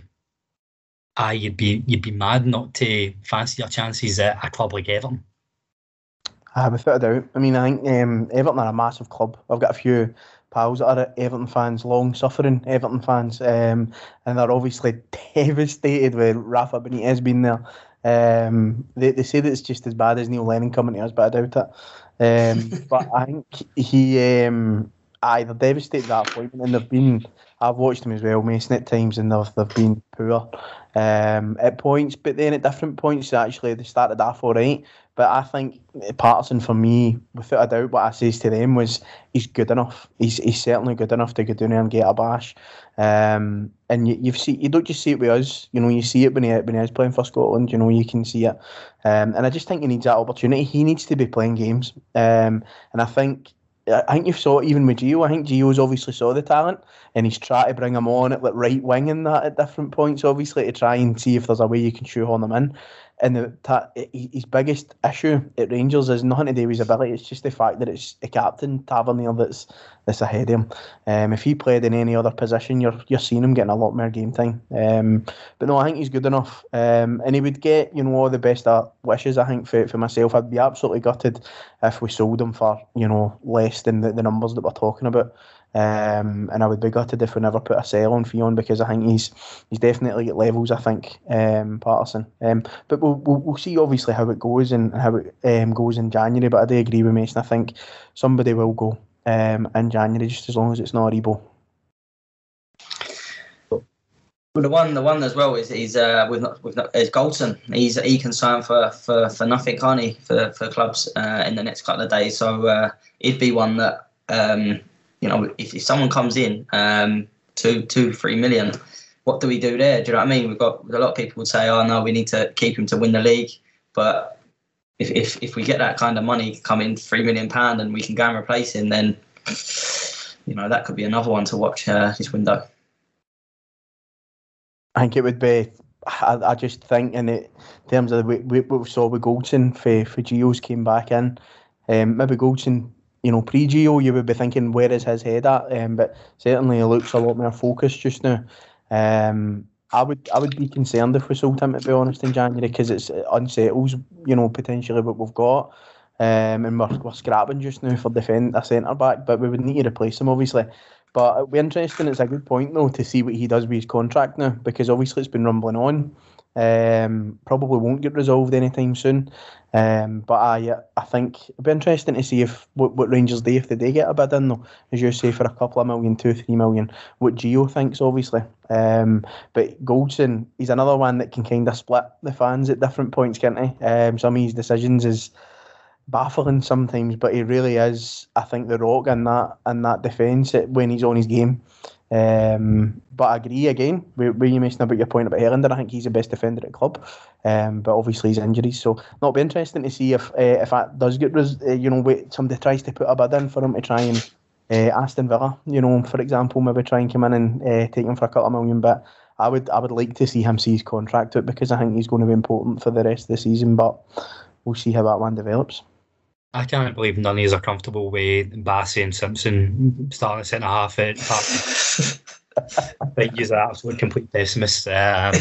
ah, you'd be you'd be mad not to fancy your chances at a club like Everton. Ah, without a doubt. I mean, I think um, Everton are a massive club. I've got a few pals that are Everton fans, long suffering Everton fans, um, and they're obviously <laughs> devastated with Rafa Benitez being there. Um, they, they say that it's just as bad as Neil Lennon coming to us, but I doubt it. Um, <laughs> but I think he, um, either devastated that appointment, and they've been. I've watched them as well, Mason at times, and they've they've been poor um, at points. But then at different points, actually, they started off all right. But I think Patterson, for me, without a doubt, what I says to them was he's good enough. He's he's certainly good enough to go down there and get a bash. Um, and you, you've see you don't just see it with us. You know, you see it when he when he is playing for Scotland. You know, you can see it. Um, and I just think he needs that opportunity. He needs to be playing games. Um, and I think I think you saw even with Gio. I think Gio's obviously saw the talent and he's tried to bring him on at like right wing and that at different points, obviously, to try and see if there's a way you can shoehorn him in. And the, ta- his biggest issue at Rangers is nothing to do with his ability. It's just the fact that it's the captain Tavernier that's that's ahead of him. Um, if he played in any other position, you're you're seeing him getting a lot more game time. Um, but no, I think he's good enough, um, and he would get you know all the best wishes. I think for, for myself, I'd be absolutely gutted if we sold him for you know less than the, the numbers that we're talking about. Um, and I would be gutted if we never put a sale on Fionn because I think he's he's definitely at levels. I think um, Patterson. Um, but we'll, we'll, we'll see obviously how it goes and how it um, goes in January. But I do agree with Mason. I think somebody will go um, in January just as long as it's not Rebo. Well, the one, the one as well is is uh, with not not, is Goldson. He's he can sign for for, for nothing, can't he? For for clubs uh, in the next couple of days. So uh, it'd be one that um, you know, if, if someone comes in um, two, two, three million, what do we do there? Do you know what I mean? We've got a lot of people would say, oh no, we need to keep him to win the league, but if if, if we get that kind of money coming three million pound and we can go and replace him, then you know that could be another one to watch uh, this window. I think it would be. I, I just think in, it, terms of the, we, we saw with Goldson for for Gios came back in, um, maybe Goldson you know, pre Gio, you would be thinking, where is his head at? Um, but certainly, he looks a lot more focused just now. Um, I would I would be concerned if we sold him to be honest in January because it's it unsettles you know potentially what we've got. Um, and we're, we're scrapping just now for defend a centre back, but we would need to replace him obviously. But it'll be interesting. It's a good point though to see what he does with his contract now because obviously it's been rumbling on. Um, probably won't get resolved anytime soon. Um, but I, I think it'd be interesting to see if what, what Rangers do if they do get a bid in though, as you say for a couple of million, two, three million. What Gio thinks, obviously. Um, but Goldson, he's another one that can kind of split the fans at different points, can't he? Um, some of his decisions is baffling sometimes, but he really is. I think the rock in that in that defence when he's on his game. Um, but I agree again with you mentioning about your point about Helander. I think he's the best defender at the club. Um, but obviously his injuries, so not be interesting to see if uh, if that does get uh, you know wait, somebody tries to put a bid in for him to try and uh, Aston Villa, you know, for example, maybe try and come in and uh, take him for a couple of million. But I would I would like to see him see his contract out because I think he's going to be important for the rest of the season. But we'll see how that one develops. I can't believe none of these are comfortable with Bassey and Simpson starting at centre half. At I <laughs> think he's an absolute complete pessimist. Um,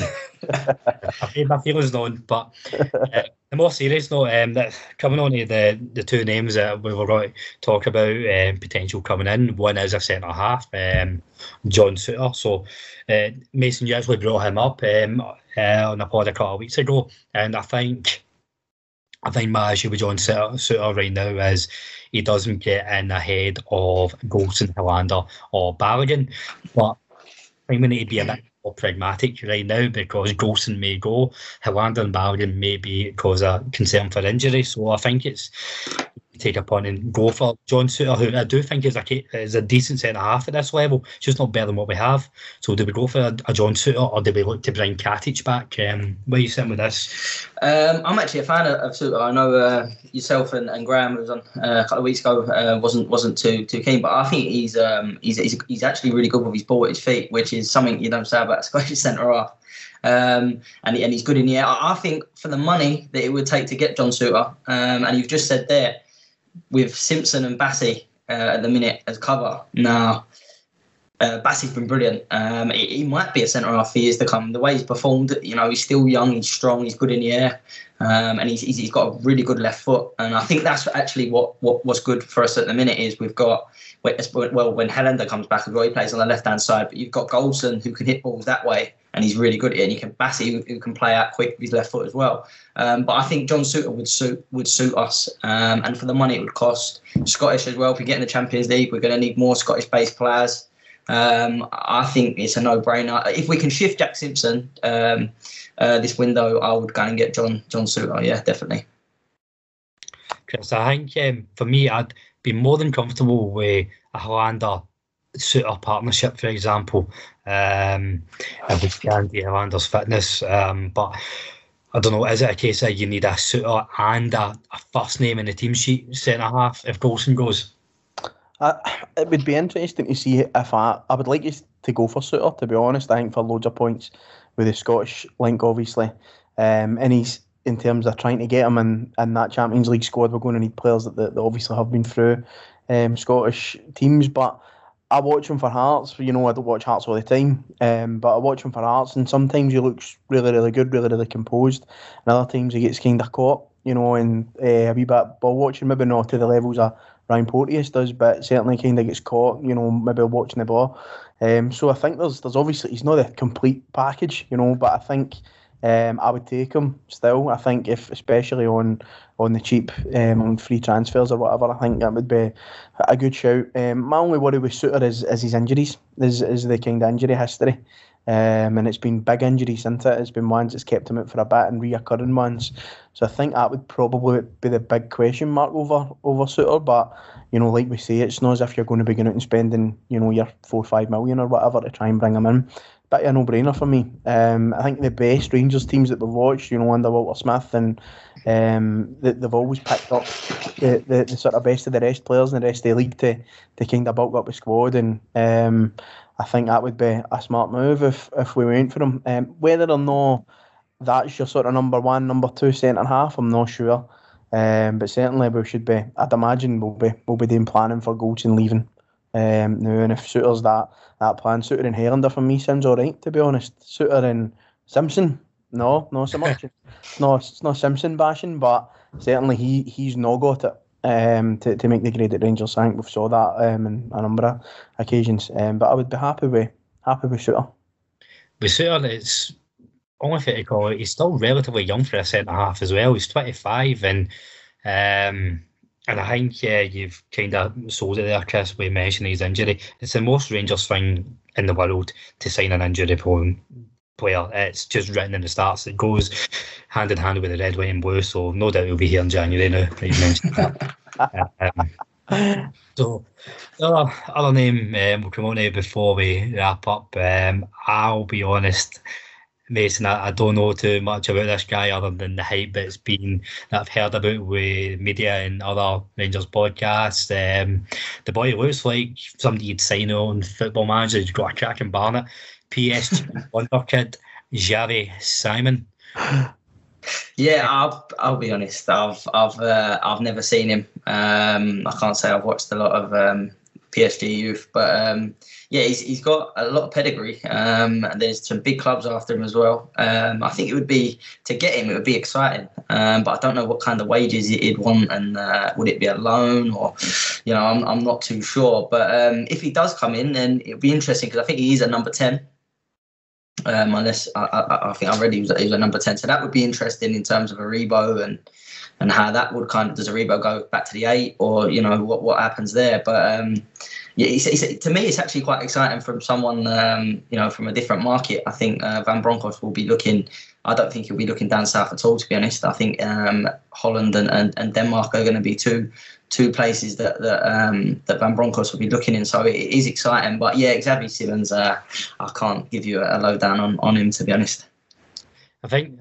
I've made my feelings known, but uh, the more serious note, um, that coming on to the, the two names that we were going to talk about um, potential coming in, one is a centre half, um, John Souttar. So uh, Mason, you actually brought him up um, uh, on a pod a couple of weeks ago, and I think I think my issue with John Souttar right now is he doesn't get in ahead of Goldson, Helander, or Balogun. But I think we need to be a bit more pragmatic right now because Goldson may go, Helander and Balogun may be cause a concern for injury. So I think it's take upon and go for John Souttar, who I do think is a is a decent centre half at this level. It's just not better than what we have. So do we go for a, a John Souttar or do we look to bring Katic back? Um, where are you sitting with this? Um, I'm actually a fan of, of Souttar. I know uh, yourself and, and Graham was on uh, a couple of weeks ago uh, wasn't wasn't too too keen, but I think he's um, he's, he's he's actually really good with his ball at his feet, which is something you don't say about a <laughs> Scottish centre half. Um, and, and he's good in the air. I, I, think for the money that it would take to get John Souttar, um, and you've just said there, with Simpson and Bassey uh, at the minute as cover. Now, uh, Bassey's been brilliant. Um, he, he, might be a centre half for years to come. The way he's performed, you know, he's still young, he's strong, he's good in the air, um, and he's, he's got a really good left foot. And I think that's actually what, what what's good for us at the minute is we've got well when Helander comes back he plays on the left hand side, but you've got Goldson who can hit balls that way, and he's really good at it. And you can Bassey who, who can play out quick with his left foot as well. Um, but I think John Souttar would suit would suit us, um, and for the money it would cost, Scottish as well. If we get in the Champions League, we're going to need more Scottish-based players. Um, I think it's a no-brainer. If we can shift Jack Simpson um, uh, this window, I would go and get John John Souttar. Yeah, definitely. Chris, I think um, for me, I'd be more than comfortable with a Helander Souttar partnership, for example, um, with Gandhi Helander's fitness. Um, but I don't know, is it a case that you need a Souttar and a, a first name in the team sheet centre half if Goldson goes? Uh, it would be interesting to see if I, I would like to go for Souttar, to be honest. I think for loads of points with the Scottish link, obviously. Um, and he's in terms of trying to get him in, in that Champions League squad, we're going to need players that, that, that obviously have been through um, Scottish teams. But I watch him for Hearts. You know, I don't watch Hearts all the time, um, but I watch him for Hearts, and sometimes he looks really, really good, really, really composed, and other times he gets kind of caught, you know, and uh, a wee bit ball watching, maybe not to the levels of Ryan Porteous does, but certainly kind of gets caught, you know, maybe watching the ball. Um, so I think there's there's obviously he's not a complete package, you know, but I think um, I would take him still. I think if especially on on the cheap um, on free transfers or whatever, I think that would be a good shout. Um, my only worry with Souttar is, is his injuries, is, is the kind of injury history. Um, and it's been big injuries, isn't it? It's been ones that's kept him out for a bit and reoccurring ones. So I think that would probably be the big question mark over over Souttar. But you know, like we say, it's not as if you're going to be going out and spending you know your four or five million or whatever to try and bring him in bit of a no-brainer for me. Um, I think the best Rangers teams that we've watched, you know, under Walter Smith, and um, they, have always picked up the, the, the, sort of best of the rest players in the rest of the league to, to kind of bulk up the squad, and um, I think that would be a smart move if, if we went for them. Um, whether or not that's your sort of number one, number two centre half, I'm not sure. Um, but certainly we should be. I'd imagine we'll be we'll be doing planning for Goldson leaving um, now, and if Souttar's that that plan, Souttar and Helander for me sounds all right. To be honest, Souttar and Simpson, no, no so much. <laughs> no, it's not Simpson bashing, but certainly he he's not got it. Um, to, to make the grade at Rangers. I think we've saw that um, in a number of occasions. Um, but I would be happy with happy with Souttar. With Souttar, it's only fair to call it. He's still relatively young for a centre half as well. He's twenty five, and um, and I think yeah, you've kind of sold it there, Chris, by mentioning his injury. It's the most Rangers thing in the world to sign an injury prone player. It's just written in the stats. It goes hand in hand with the red, white, and blue. So no doubt he'll be here in January now. That you mentioned that. <laughs> um, so, other, other name um, we'll come on to before we wrap up. Um, I'll be honest. Mason, I, I, don't know too much about this guy other than the hype that's been that I've heard about with media and other Rangers podcasts. Um, the boy looks like somebody you'd sign on football manager. He's got a cracking Barnet. PSG <laughs> wonder kid, Xavi Simon. Yeah, I'll I'll be honest. I've I've uh, I've never seen him. Um, I can't say I've watched a lot of um, PSG youth, but um, yeah, he's, he's got a lot of pedigree. Um, there's some big clubs after him as well. Um, I think it would be to get him, it would be exciting. Um, but I don't know what kind of wages he'd want, and uh, would it be a loan or, you know, I'm, I'm not too sure. But um, if he does come in, then it'd be interesting because I think he is a number ten. Um, unless I, I, I, think I read he was, he was a number ten, so that would be interesting in terms of Aribo and and how that would kind of does Aribo go back to the eight or you know what what happens there. But um, yeah, it's, it's, to me, it's actually quite exciting from someone, um, you know, from a different market. I think uh, Van Bronckhorst will be looking. I don't think he'll be looking down south at all. To be honest, I think um, Holland and, and, and Denmark are going to be two two places that that, um, that Van Bronckhorst will be looking in. So it is exciting. But yeah, Xavi Simons, uh, I can't give you a lowdown on on him. To be honest, I think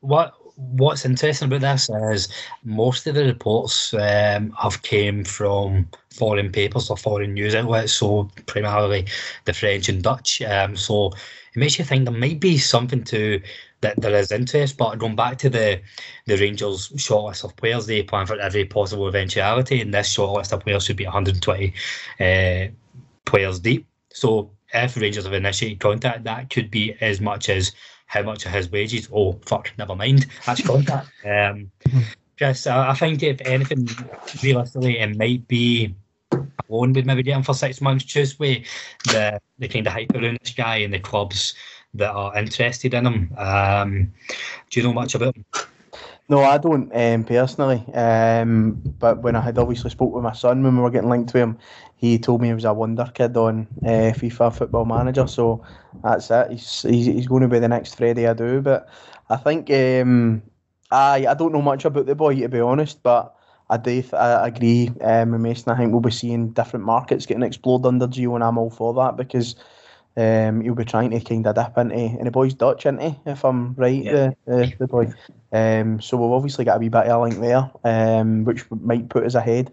what what's interesting about this is most of the reports um, have came from foreign papers or foreign news outlets, so primarily the French and Dutch. Um, so it makes you think there might be something to that there is interest. But going back to the the Rangers shortlist of players, they plan for every possible eventuality, and this shortlist of players should be 120 uh, players deep. So if Rangers have initiated contact, that could be as much as how much of his wages. Oh, fuck, never mind. That's contact. <laughs> um, just, uh, I think if anything, realistically, it might be alone would maybe get him for six months, just with the, the kind of hype around this guy and the clubs that are interested in him. Um, do you know much about him? No, I don't um, personally. Um, but when I had obviously spoke with my son when we were getting linked to him, he told me he was a wonder kid on uh, FIFA Football Manager. So that's it. He's, he's, he's going to be the next Freddy Adu. But I think um, I I don't know much about the boy to be honest, but. I do. I agree um, with Mason. I think we'll be seeing different markets getting explored under Gio, and I'm all for that because um, he'll be trying to kind of dip into, and the boy's Dutch, isn't he? If I'm right, yeah. the, the, the boy. Um, so we've obviously got a wee bit of a link there, um, which might put us ahead.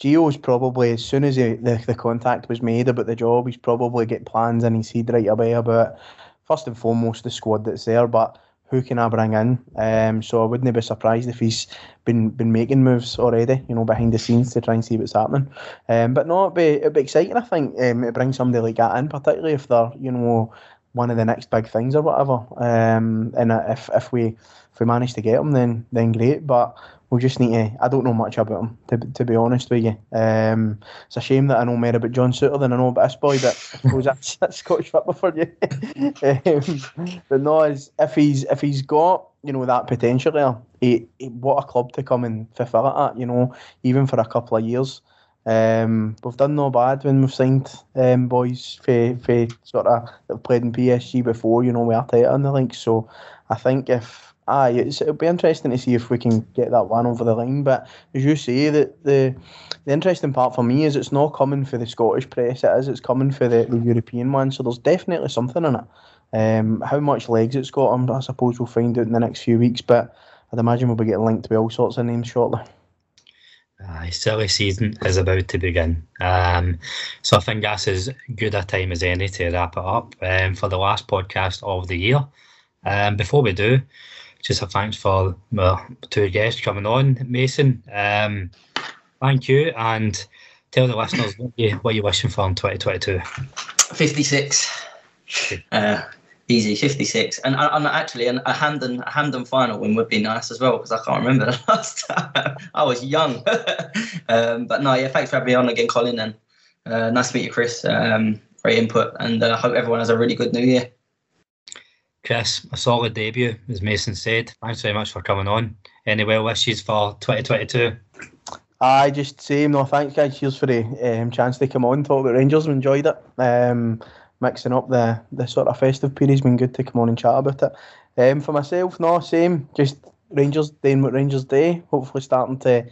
Gio's probably as soon as he, the the contact was made about the job, he's probably get plans in his head right away about first and foremost the squad that's there, but who can I bring in? Um, so I wouldn't be surprised if he's been been making moves already, you know, behind the scenes to try and see what's happening. Um, but no, it'd be, it'd be exciting, I think, um, to bring somebody like that in, particularly if they're, you know, one of the next big things or whatever. Um, and if if we if we manage to get them, then then great. But we just need to. I don't know much about him, to, to be honest with you. Um, it's a shame that I know more about John Souttar than I know about this boy, but suppose that's, <laughs> that's Scottish football for you. <laughs> um, but no, if he's if he's got you know that potential there, he, he, what a club to come and fulfil it at. You know, even for a couple of years. Um, we've done no bad when we've signed um, boys for, for sort of that have played in PSG before. You know, we are tight on the link. So I think if aye, it'll be interesting to see if we can get that one over the line. But as you say, that the the interesting part for me is it's not coming for the Scottish press. It is. It's coming for the, the European one. So there's definitely something in it. Um, how much legs it's got, I suppose we'll find out in the next few weeks. But I'd imagine we'll be getting linked to all sorts of names shortly. Uh, silly season is about to begin. Um, so I think that's as good a time as any to wrap it up um, for the last podcast of the year. Um, before we do, just a thanks for well, two guests coming on, Mason. Um, thank you, and tell the listeners what, you, what you're wishing for in 2022. 56. Uh, easy, 56. And, and actually, a Hampden, a Hampden final win would be nice as well, because I can't remember <laughs> the last time. I was young. <laughs> um, but no, yeah, thanks for having me on again, Colin, and uh, nice to meet you, Chris. Um, great input, and I uh, hope everyone has a really good new year. Chris, a solid debut, as Mason said. Thanks very much for coming on. Any well wishes for 2022? I just say no thanks guys. Cheers for the um, chance to come on talk about Rangers. We enjoyed it. Mixing up the the sort of festive period's been good to come on and chat about it. Um, for myself, no, same. Just Rangers doing what Rangers do. Hopefully, starting to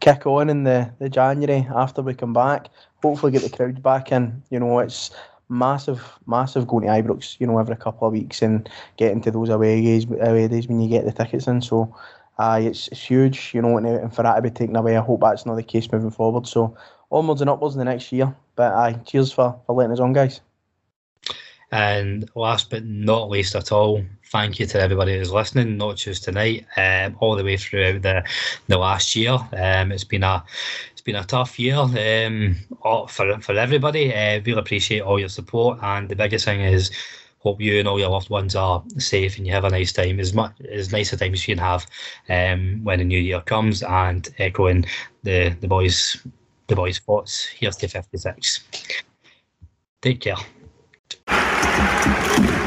kick on in the, the January after we come back. Hopefully, get the crowds back in. You know, it's massive, massive going to Ibrox. You know, every couple of weeks and getting to those away days, away days when you get the tickets in. So, uh, it's, it's huge. You know, and for that to be taken away, I hope that's not the case moving forward. So, onwards and upwards in the next year. But aye, cheers for, for letting us on, guys. And last but not least at all, thank you to everybody who's listening, not just tonight, um, all the way throughout the the last year. Um, it's been a it's been a tough year um, for for everybody. Uh, really appreciate all your support, and the biggest thing is hope you and all your loved ones are safe and you have a nice time as much as nice a time as you can have um, when the new year comes and echoing the the boys the boys thoughts here's to 56 take care Thank you.